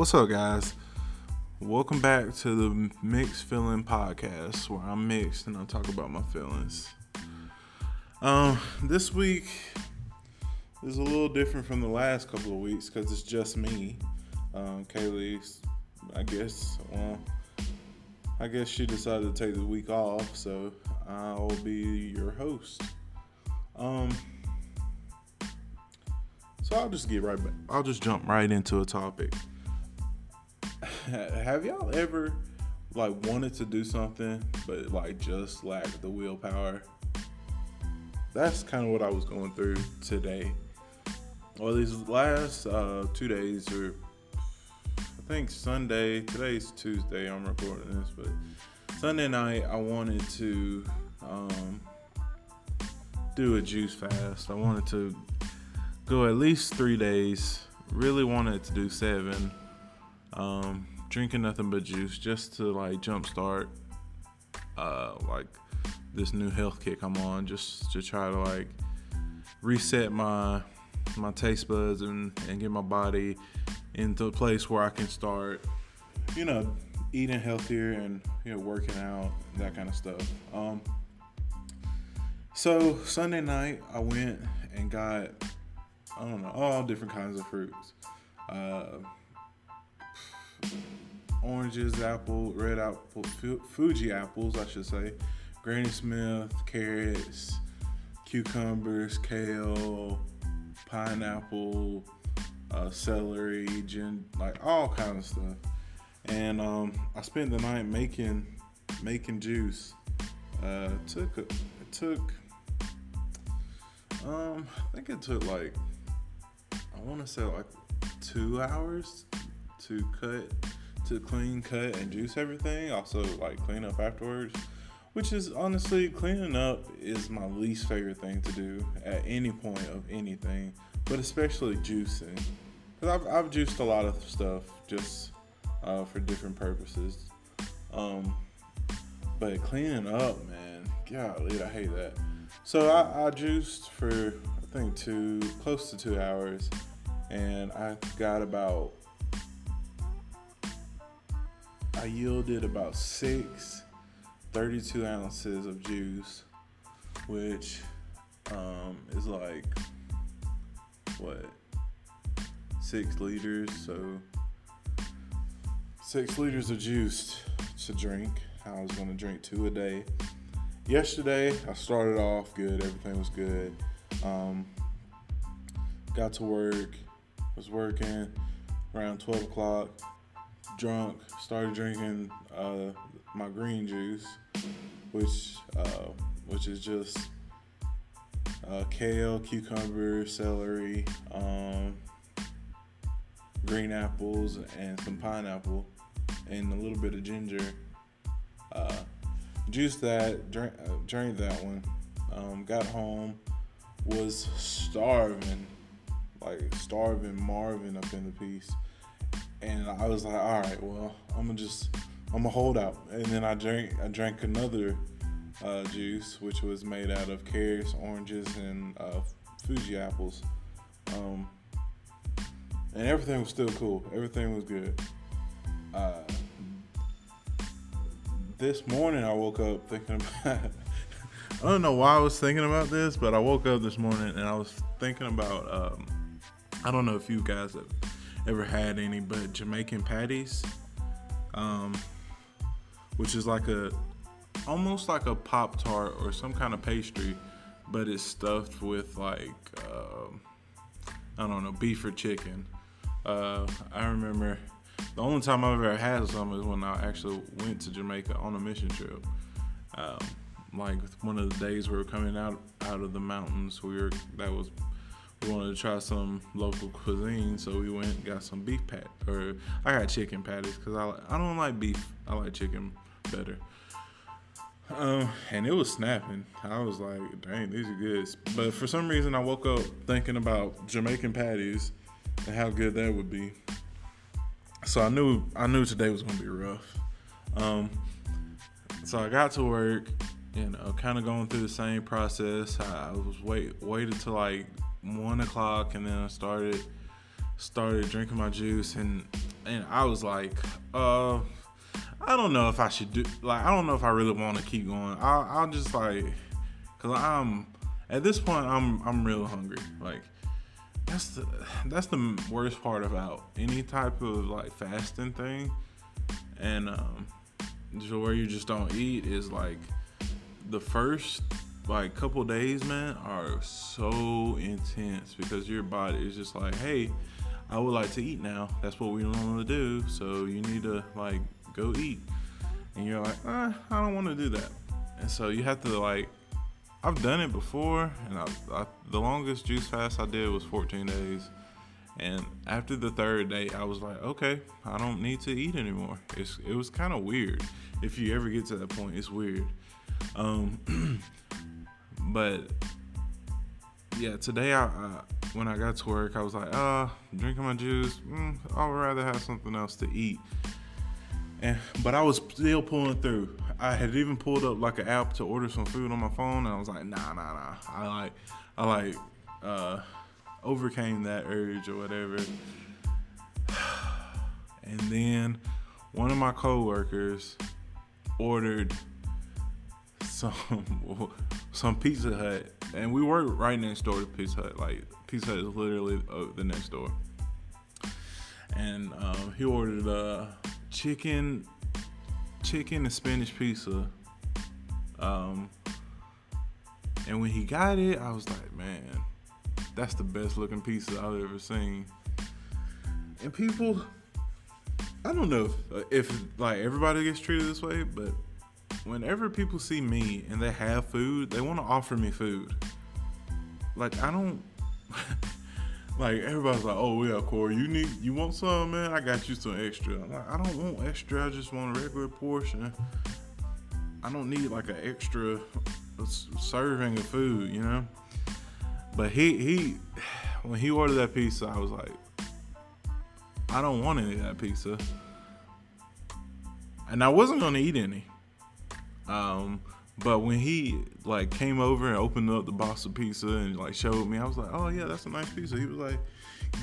What's up, guys? Welcome back to the Mixed Feeling Podcast, where I'm mixed and I talk about my feelings. Um, this week is a little different from the last couple of weeks because it's just me. Um, Kaylee, I guess, well, I guess she decided to take the week off, so I'll be your host. Um, so I'll just get right back. I'll just jump right into a topic. Have y'all ever like wanted to do something but like just lacked the willpower? That's kind of what I was going through today. Well, these last uh, two days, or I think Sunday. Today's Tuesday. I'm recording this, but Sunday night I wanted to um, do a juice fast. I wanted to go at least three days. Really wanted to do seven. Um, drinking nothing but juice just to like jumpstart uh, like this new health kick I'm on, just to try to like reset my my taste buds and, and get my body into a place where I can start, you know, eating healthier and you know working out that kind of stuff. Um, so Sunday night I went and got I don't know all different kinds of fruits. Uh, oranges, apple, red apple, Fuji apples, I should say, Granny Smith, carrots, cucumbers, kale, pineapple, uh, celery, gin, like all kind of stuff. And um, I spent the night making making juice. Uh, took it took um, I think it took like I want to say like two hours to cut to clean, cut, and juice everything. Also, like clean up afterwards, which is honestly cleaning up is my least favorite thing to do at any point of anything, but especially juicing. Cause I've I've juiced a lot of stuff just uh, for different purposes. Um, but cleaning up, man, golly, I hate that. So I, I juiced for I think two, close to two hours, and I got about I yielded about six 32 ounces of juice, which um, is like what six liters. So six liters of juice to drink. I was gonna drink two a day. Yesterday, I started off good. Everything was good. Um, got to work. Was working around 12 o'clock drunk, started drinking uh, my green juice, which uh, which is just uh, kale, cucumber, celery, um, green apples, and some pineapple, and a little bit of ginger. Uh, juice that, drink, uh, drank that one. Um, got home, was starving, like starving Marvin up in the piece and I was like, all right, well, I'm gonna just I'm gonna hold out. And then I drank I drank another uh, juice, which was made out of carrots, oranges, and uh, Fuji apples. Um, and everything was still cool. Everything was good. Uh, this morning I woke up thinking about. I don't know why I was thinking about this, but I woke up this morning and I was thinking about. Um, I don't know if you guys have ever had any, but Jamaican patties, um, which is like a almost like a pop tart or some kind of pastry, but it's stuffed with like uh, I don't know beef or chicken. Uh, I remember the only time I've ever had some is when I actually went to Jamaica on a mission trip. Um, like one of the days we were coming out out of the mountains, we were that was we wanted to try some local cuisine, so we went got some beef pat or I got chicken patties because I I don't like beef. I like chicken better. Um, and it was snapping. I was like, dang, these are good. But for some reason, I woke up thinking about Jamaican patties and how good that would be. So I knew I knew today was gonna be rough. Um, so I got to work, you know, kind of going through the same process. I was wait waited to like one o'clock, and then I started started drinking my juice, and and I was like, uh, I don't know if I should do. Like, I don't know if I really want to keep going. I'll, I'll just like, cause I'm at this point, I'm I'm real hungry. Like, that's the that's the worst part about any type of like fasting thing, and um, where you just don't eat is like the first like a couple days, man, are so intense because your body is just like, hey, I would like to eat now. That's what we normally do. So you need to like go eat, and you're like, eh, I don't want to do that, and so you have to like. I've done it before, and I, I, the longest juice fast I did was 14 days. And after the third day, I was like, okay, I don't need to eat anymore. It's, it was kind of weird. If you ever get to that point, it's weird. Um, but yeah, today I, I, when I got to work, I was like, uh, drinking my juice. Mm, I would rather have something else to eat. And but I was still pulling through. I had even pulled up like an app to order some food on my phone, and I was like, nah, nah, nah. I like, I like, uh, overcame that urge or whatever. And then one of my coworkers ordered some some Pizza Hut, and we work right next door to Pizza Hut. Like Pizza Hut is literally uh, the next door. And um, he ordered a chicken, chicken and spinach pizza. Um, and when he got it, I was like, man, that's the best looking pizza I've ever seen. And people, I don't know if, if like everybody gets treated this way, but whenever people see me and they have food, they want to offer me food. Like I don't like everybody's like, oh yeah, Corey, you need you want some, man? I got you some extra. I'm like, I don't want extra. I just want a regular portion. I don't need like an extra serving of food, you know. But he he when he ordered that pizza, I was like, I don't want any of that pizza. And I wasn't gonna eat any. Um, but when he like came over and opened up the box of pizza and like showed me, I was like, "Oh yeah, that's a nice pizza." He was like,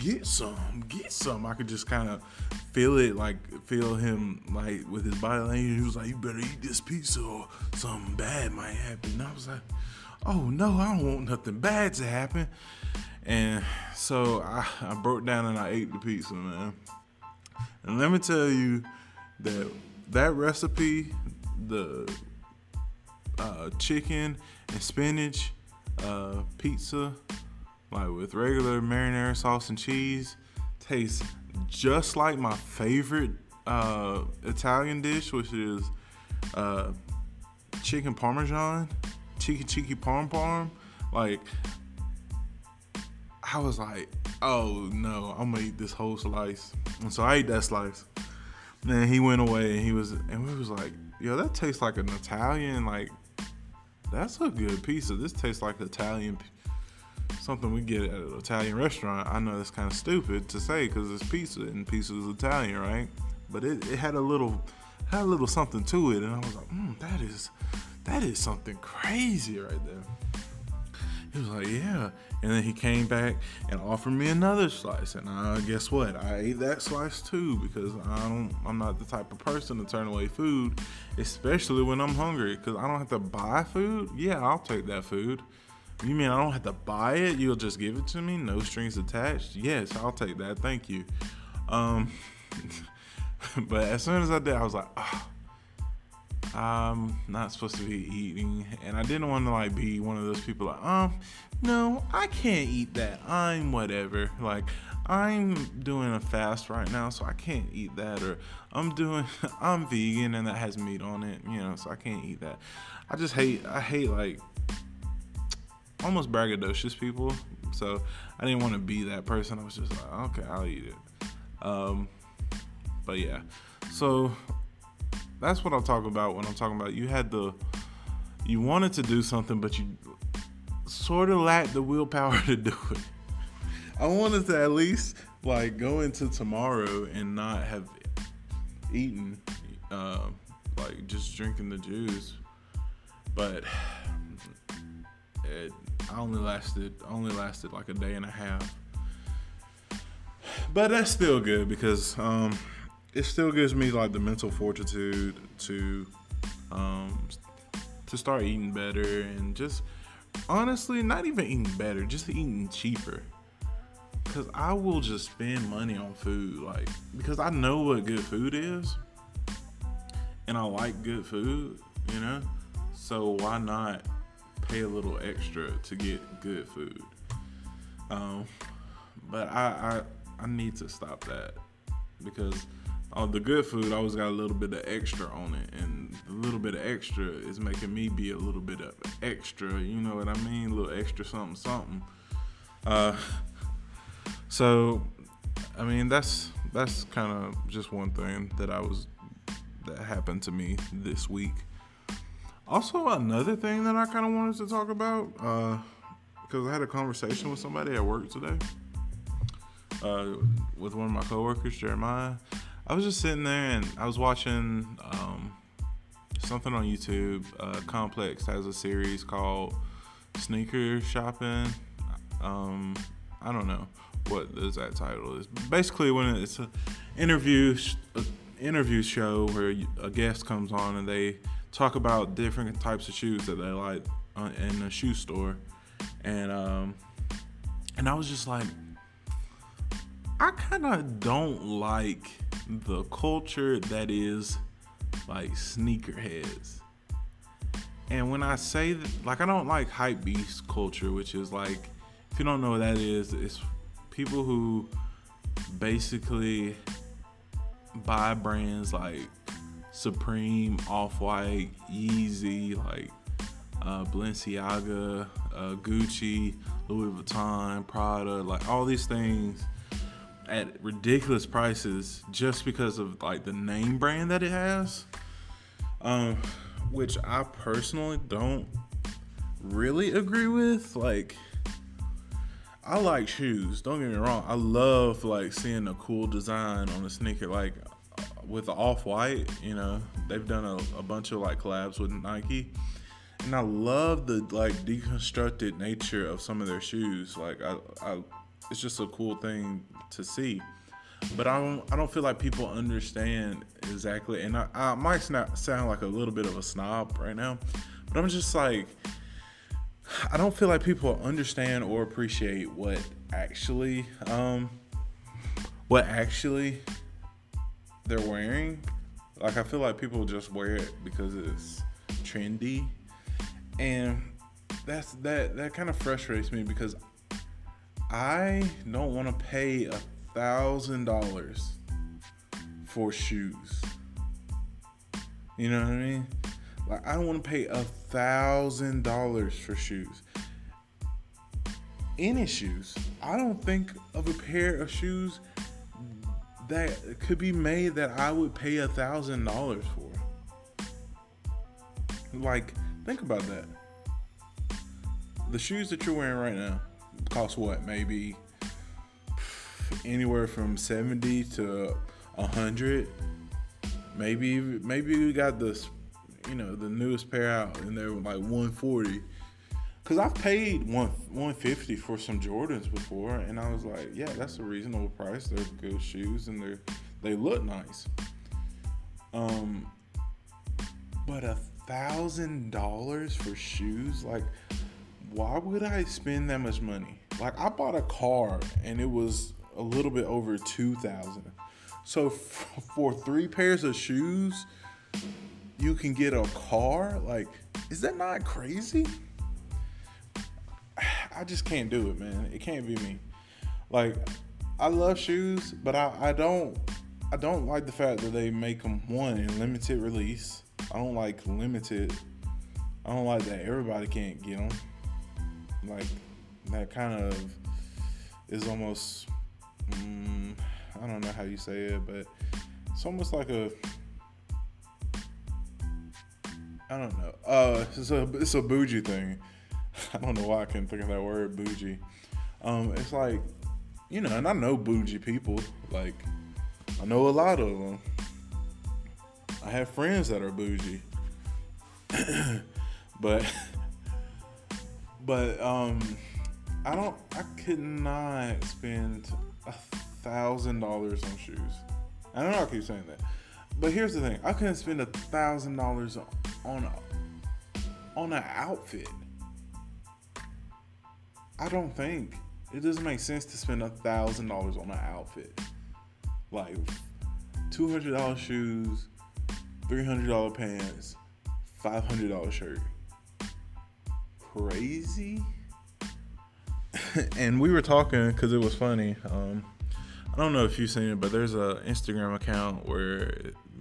"Get some, get some." I could just kind of feel it, like feel him like with his body language. He was like, "You better eat this pizza or something bad might happen." And I was like, "Oh no, I don't want nothing bad to happen." And so I, I broke down and I ate the pizza, man. And let me tell you that that recipe, the uh, chicken and spinach uh, pizza, like with regular marinara sauce and cheese, tastes just like my favorite uh, Italian dish, which is uh, chicken parmesan, cheeky cheeky parm parm. Like, I was like, oh no, I'm gonna eat this whole slice. And so I ate that slice. Then he went away and he was, and we was like, yo, that tastes like an Italian like that's a good pizza. This tastes like Italian, something we get at an Italian restaurant. I know that's kind of stupid to say because it's pizza and pizza is Italian, right? But it, it had a little, had a little something to it, and I was like, mm, that is, that is something crazy right there. He was like, yeah. And then he came back and offered me another slice. And uh, guess what? I ate that slice too because I don't, I'm not the type of person to turn away food, especially when I'm hungry because I don't have to buy food. Yeah, I'll take that food. You mean I don't have to buy it? You'll just give it to me? No strings attached? Yes, I'll take that. Thank you. Um, but as soon as I did, I was like, oh, I'm not supposed to be eating, and I didn't want to like be one of those people like, um, no, I can't eat that. I'm whatever. Like, I'm doing a fast right now, so I can't eat that. Or I'm doing, I'm vegan and that has meat on it, you know, so I can't eat that. I just hate, I hate like almost braggadocious people. So I didn't want to be that person. I was just like, okay, I'll eat it. Um, but yeah, so that's what I'm talking about when I'm talking about you had the you wanted to do something but you sort of lacked the willpower to do it. I wanted to at least like go into tomorrow and not have eaten uh, like just drinking the juice. But it I only lasted only lasted like a day and a half. But that's still good because um it still gives me like the mental fortitude to um to start eating better and just honestly not even eating better, just eating cheaper. Cause I will just spend money on food, like because I know what good food is, and I like good food, you know. So why not pay a little extra to get good food? Um, but I, I I need to stop that because on the good food, always got a little bit of extra on it, and a little bit of extra is making me be a little bit of extra. You know what I mean? A little extra something, something. Uh, so, I mean, that's that's kind of just one thing that I was that happened to me this week. Also, another thing that I kind of wanted to talk about because uh, I had a conversation with somebody at work today uh, with one of my coworkers, Jeremiah. I was just sitting there and I was watching um, something on YouTube. Uh, Complex has a series called Sneaker Shopping. Um, I don't know what is that title is. Basically, when it's an interview a interview show where a guest comes on and they talk about different types of shoes that they like uh, in a shoe store, and um, and I was just like, I kind of don't like the culture that is like sneakerheads. And when I say that, like, I don't like hype beast culture, which is like, if you don't know what that is, it's people who basically buy brands like Supreme, Off White, Yeezy, like uh, Balenciaga, uh, Gucci, Louis Vuitton, Prada, like all these things at ridiculous prices just because of like the name brand that it has. Um, which I personally don't really agree with. Like, I like shoes. Don't get me wrong. I love like seeing a cool design on a sneaker, like with the off white. You know, they've done a, a bunch of like collabs with Nike, and I love the like deconstructed nature of some of their shoes. Like, I, I it's just a cool thing to see. But I don't I don't feel like people understand exactly and I, I might sound like a little bit of a snob right now, but I'm just like I don't feel like people understand or appreciate what actually um what actually they're wearing. Like I feel like people just wear it because it's trendy. And that's that that kind of frustrates me because I don't want to pay a thousand dollars for shoes. You know what I mean? Like I don't want to pay a thousand dollars for shoes. Any shoes. I don't think of a pair of shoes that could be made that I would pay a thousand dollars for. Like, think about that. The shoes that you're wearing right now cost what? Maybe anywhere from 70 to 100. Maybe maybe we got this, you know, the newest pair out and they're like 140. Cause I've paid one 150 for some Jordans before, and I was like, yeah, that's a reasonable price. They're good shoes and they're they look nice. Um, but a thousand dollars for shoes, like why would I spend that much money? Like I bought a car and it was a little bit over 2000. So f- for 3 pairs of shoes, you can get a car? Like is that not crazy? I just can't do it, man. It can't be me. Like I love shoes, but I, I don't I don't like the fact that they make them one in limited release. I don't like limited. I don't like that everybody can't get them like that kind of is almost mm, I don't know how you say it, but it's almost like a I don't know. Uh, it's a it's a bougie thing. I don't know why I can't think of that word, bougie. Um, it's like you know, and I know bougie people. Like I know a lot of them. I have friends that are bougie, but but um, I don't. I could not spend a thousand dollars on shoes. I don't know I keep saying that. But here's the thing: I couldn't spend a thousand dollars on a, on an outfit. I don't think it doesn't make sense to spend a thousand dollars on an outfit. Like two hundred dollar shoes, three hundred dollar pants, five hundred dollar shirt. Crazy. and we were talking because it was funny. Um, I don't know if you've seen it, but there's a Instagram account where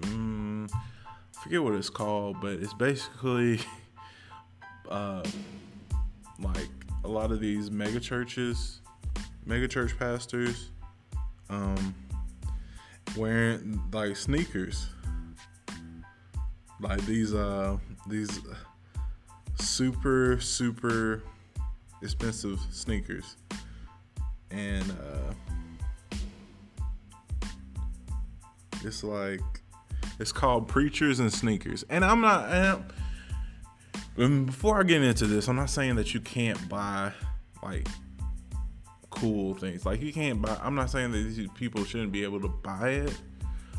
mm, I forget what it's called, but it's basically uh, like a lot of these mega churches, mega church pastors, um, wearing like sneakers, like these uh these super super expensive sneakers, and uh, it's like it's called preachers and sneakers, and I'm not. And I'm, before I get into this, I'm not saying that you can't buy like cool things. Like you can't buy. I'm not saying that these people shouldn't be able to buy it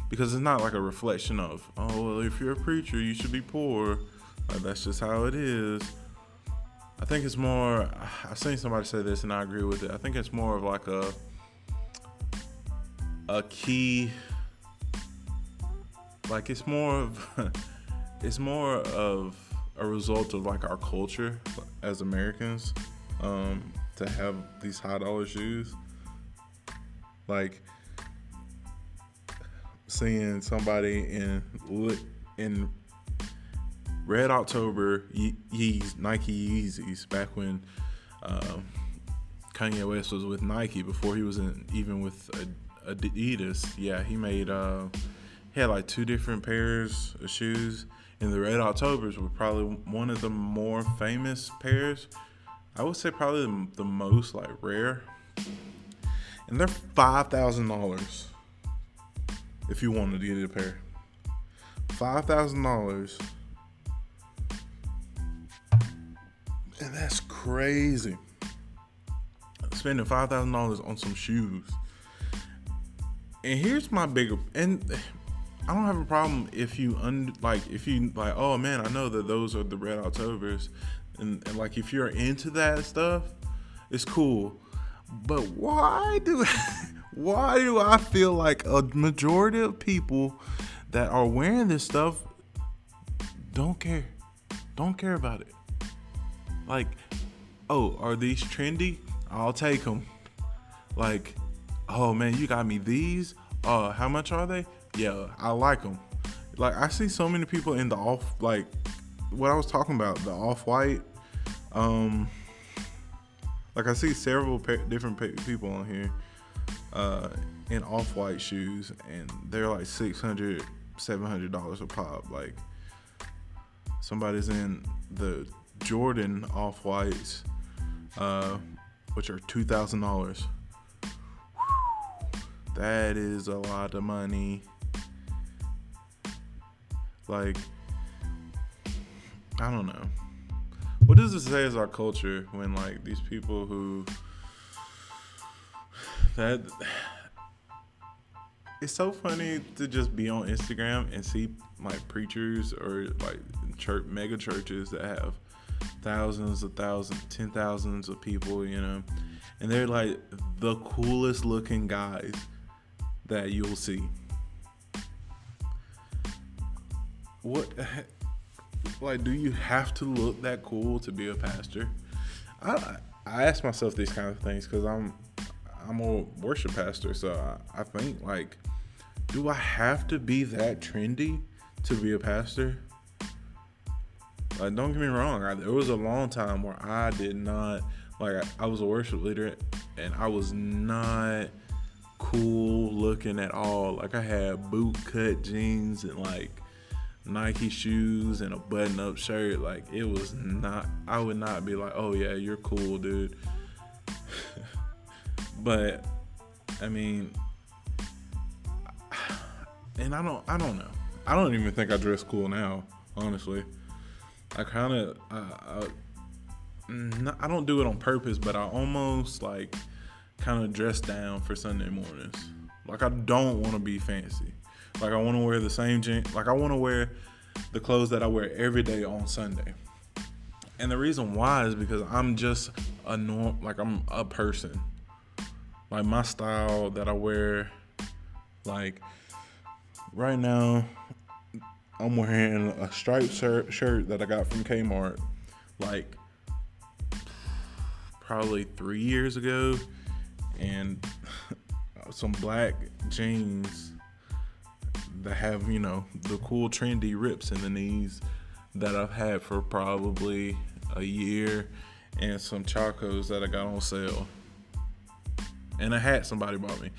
because it's not like a reflection of oh well if you're a preacher you should be poor. Like that's just how it is. I think it's more. I've seen somebody say this and I agree with it. I think it's more of like a a key. Like it's more of it's more of a result of like our culture as Americans um, to have these high dollar shoes. Like seeing somebody in in Red October Yeez, Nike Yeezys back when uh, Kanye West was with Nike before he was in, even with Adidas. Yeah, he made uh, he had like two different pairs of shoes and the Red Octobers were probably one of the more famous pairs. I would say probably the, the most like rare. And they're five thousand dollars if you wanted to get a pair. Five thousand dollars. And that's crazy. Spending five thousand dollars on some shoes. And here's my bigger and I don't have a problem if you un like if you like oh man I know that those are the Red Octobers and, and like if you're into that stuff it's cool but why do why do I feel like a majority of people that are wearing this stuff don't care don't care about it like oh are these trendy I'll take them like oh man you got me these uh how much are they yeah, I like them. Like I see so many people in the off like what I was talking about the off white. Um, like I see several pa- different pa- people on here uh, in off white shoes, and they're like 600 700 dollars a pop. Like somebody's in the Jordan off whites, uh, which are two thousand dollars. That is a lot of money. Like, I don't know. What does it say as our culture when like these people who that it's so funny to just be on Instagram and see like preachers or like church mega churches that have thousands of thousands, ten thousands of people, you know, and they're like the coolest looking guys that you'll see. what like do you have to look that cool to be a pastor? I I ask myself these kind of things because I'm I'm a worship pastor, so I, I think like, do I have to be that trendy to be a pastor? Like, don't get me wrong. I, there was a long time where I did not like. I, I was a worship leader, and I was not cool looking at all. Like, I had boot cut jeans and like Nike shoes and a button up shirt. Like it was not I would not be like, "Oh yeah, you're cool, dude." but I mean and I don't I don't know. I don't even think I dress cool now, honestly. I kind of I, I, mm, I don't do it on purpose, but I almost like kind of dress down for Sunday mornings. Like I don't want to be fancy. Like I want to wear the same jeans. Like I want to wear the clothes that I wear every day on Sunday. And the reason why is because I'm just a norm. Like I'm a person. Like my style that I wear. Like right now, I'm wearing a striped shirt, shirt that I got from Kmart. Like probably three years ago, and some black jeans that have you know the cool trendy rips in the knees that I've had for probably a year, and some chacos that I got on sale, and a hat somebody bought me.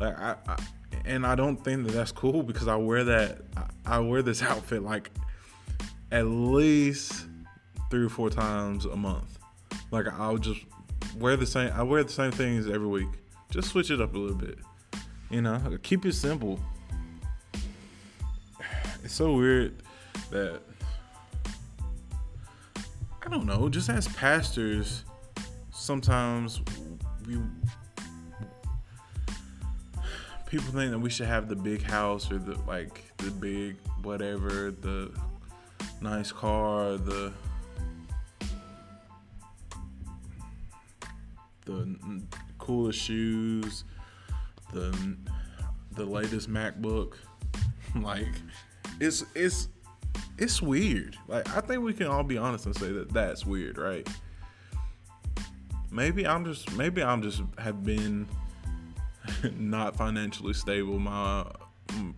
Like I, I and I don't think that that's cool because I wear that I wear this outfit like at least three or four times a month. Like I'll just wear the same. I wear the same things every week. Just switch it up a little bit. You know, keep it simple. It's so weird that I don't know. Just as pastors, sometimes we people think that we should have the big house or the like the big whatever, the nice car, the the coolest shoes, the the latest MacBook. like it's it's it's weird. Like I think we can all be honest and say that that's weird, right? Maybe I'm just maybe I'm just have been not financially stable my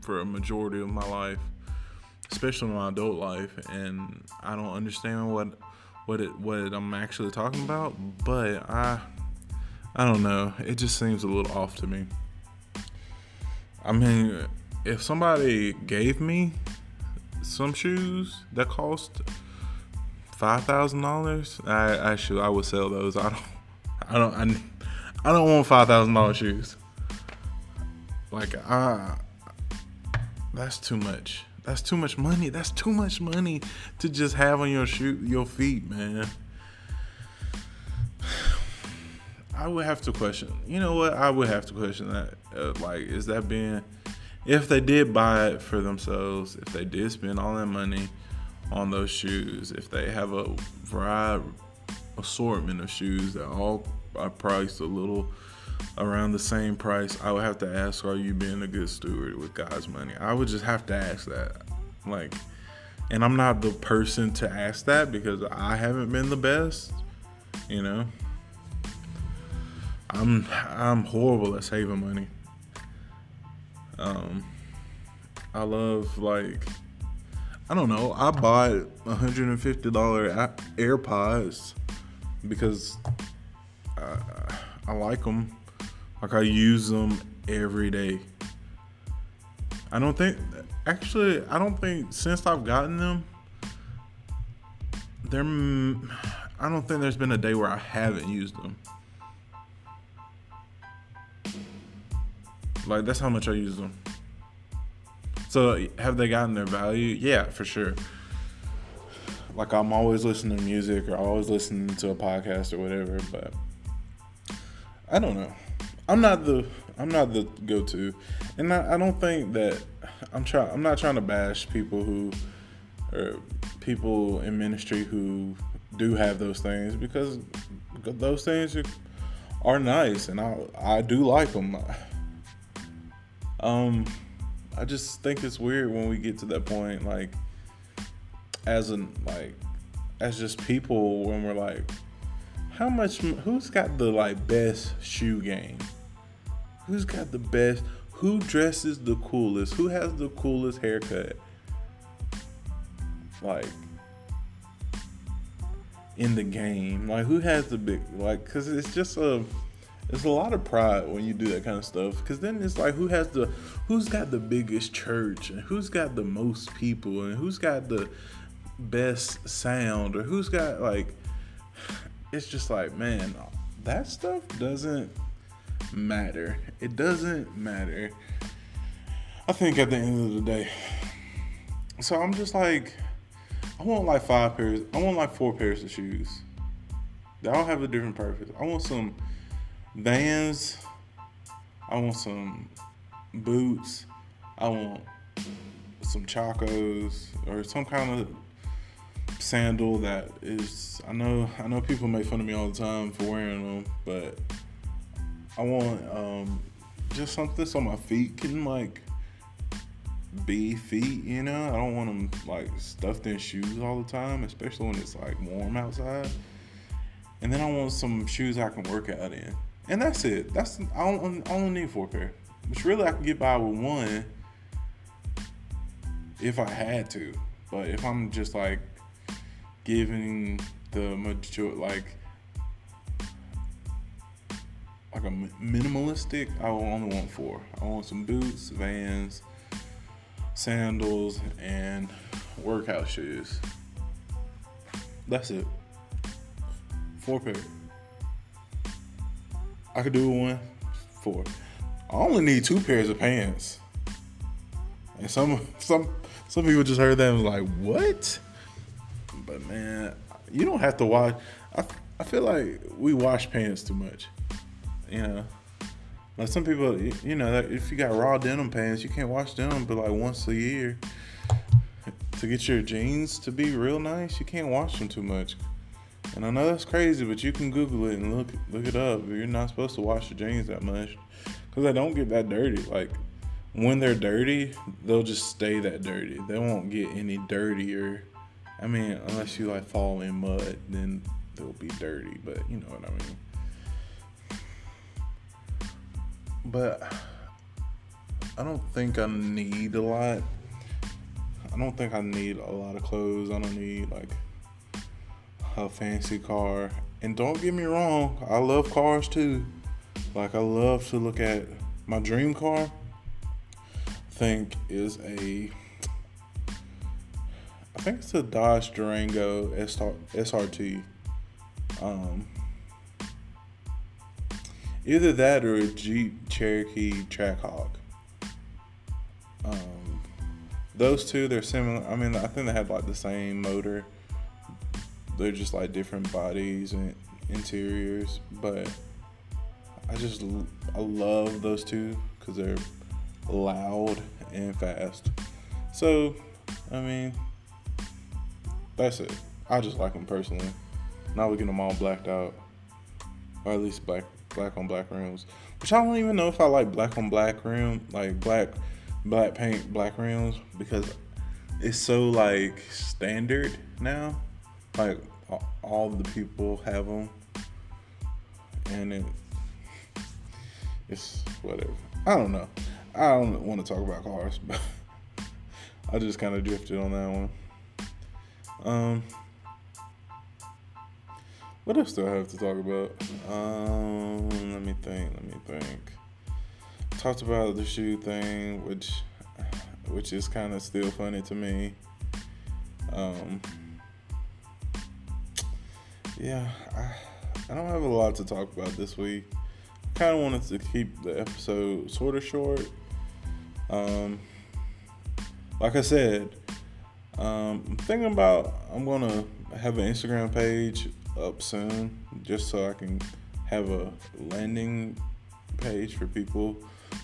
for a majority of my life, especially my adult life, and I don't understand what what it what I'm actually talking about. But I I don't know. It just seems a little off to me. I mean, if somebody gave me some shoes that cost five thousand dollars, I actually I would sell those. I don't, I don't, I, I don't want five thousand dollars shoes. Like I, that's too much. That's too much money. That's too much money to just have on your shoe, your feet, man. I would have to question. You know what? I would have to question that. Uh, like, is that being, if they did buy it for themselves, if they did spend all that money on those shoes, if they have a variety assortment of shoes that all are priced a little around the same price, I would have to ask, are you being a good steward with God's money? I would just have to ask that. Like, and I'm not the person to ask that because I haven't been the best, you know. I'm I'm horrible at saving money. Um, I love like I don't know. I bought $150 AirPods because I, I like them. Like I use them every day. I don't think actually I don't think since I've gotten them there I don't think there's been a day where I haven't used them. Like that's how much I use them. So have they gotten their value? Yeah, for sure. Like I'm always listening to music or always listening to a podcast or whatever, but I don't know. I'm not the I'm not the go-to, and I, I don't think that I'm trying. I'm not trying to bash people who or people in ministry who do have those things because those things are, are nice, and I I do like them. Um, I just think it's weird when we get to that point, like as an like as just people when we're like, how much? Who's got the like best shoe game? Who's got the best? Who dresses the coolest? Who has the coolest haircut? Like in the game, like who has the big like? Cause it's just a it's a lot of pride when you do that kind of stuff. Cause then it's like who has the who's got the biggest church and who's got the most people and who's got the best sound or who's got like it's just like man that stuff doesn't matter. It doesn't matter. I think at the end of the day. So I'm just like, I want like five pairs. I want like four pairs of shoes. They all have a different purpose. I want some Vans. I want some boots. I want some chacos or some kind of sandal that is. I know I know people make fun of me all the time for wearing them, but I want um, just something so my feet can like be feet, you know. I don't want them like stuffed in shoes all the time, especially when it's like warm outside. And then I want some shoes I can work out in, and that's it. That's I don't I only need four pair, which really I can get by with one if I had to. But if I'm just like giving the major like like a minimalistic, I only want four. I want some boots, Vans, sandals, and workout shoes. That's it. Four pair. I could do one. Four. I only need two pairs of pants. And some some some people just heard that and was like, "What?" But man, you don't have to wash. I I feel like we wash pants too much. You know, like some people, you know, if you got raw denim pants, you can't wash them, but like once a year to get your jeans to be real nice, you can't wash them too much. And I know that's crazy, but you can Google it and look look it up. You're not supposed to wash your jeans that much because they don't get that dirty. Like when they're dirty, they'll just stay that dirty. They won't get any dirtier. I mean, unless you like fall in mud, then they'll be dirty. But you know what I mean. But I don't think I need a lot. I don't think I need a lot of clothes. I don't need like a fancy car. And don't get me wrong, I love cars too. Like I love to look at my dream car. I think is a I think it's a Dodge Durango SRT. Um, Either that or a Jeep Cherokee Trackhawk. Um, those two, they're similar. I mean, I think they have like the same motor. They're just like different bodies and interiors, but I just I love those two because they're loud and fast. So, I mean, that's it. I just like them personally. Now we get them all blacked out, or at least black black on black rims. Which I don't even know if I like black on black rim, like black black paint black rims because it's so like standard now. Like all the people have them, and it it's whatever. I don't know. I don't want to talk about cars, but I just kind of drifted on that one. Um, what else do I have to talk about? Um, let me think. Let me think. Talked about the shoe thing, which which is kind of still funny to me. Um, yeah, I, I don't have a lot to talk about this week. Kind of wanted to keep the episode sort of short. Um, like I said, um, I'm thinking about I'm gonna have an Instagram page up soon, just so I can have a landing page for people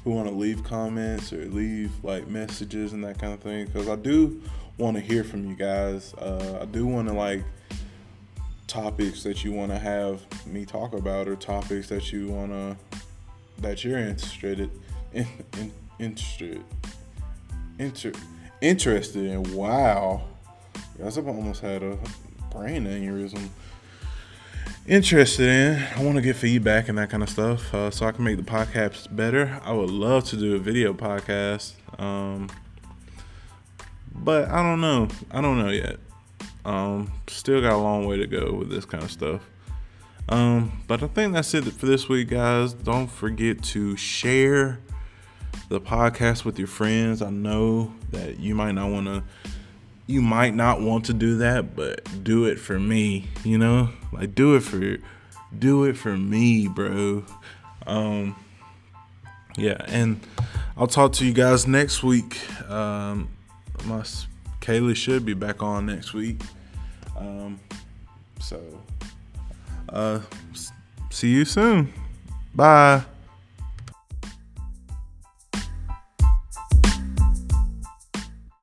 who want to leave comments or leave like messages and that kind of thing. Because I do want to hear from you guys. Uh, I do want to like topics that you want to have me talk about or topics that you want to that you're interested in, in interested inter, interested in. Wow, guys, I've almost had a brain aneurysm interested in. I want to get feedback and that kind of stuff uh, so I can make the podcast better. I would love to do a video podcast. Um, but I don't know. I don't know yet. Um, still got a long way to go with this kind of stuff. Um, but I think that's it for this week, guys. Don't forget to share the podcast with your friends. I know that you might not want to you might not want to do that, but do it for me, you know? Like do it for do it for me, bro. Um yeah, and I'll talk to you guys next week. Um my Kaylee should be back on next week. Um so uh see you soon. Bye.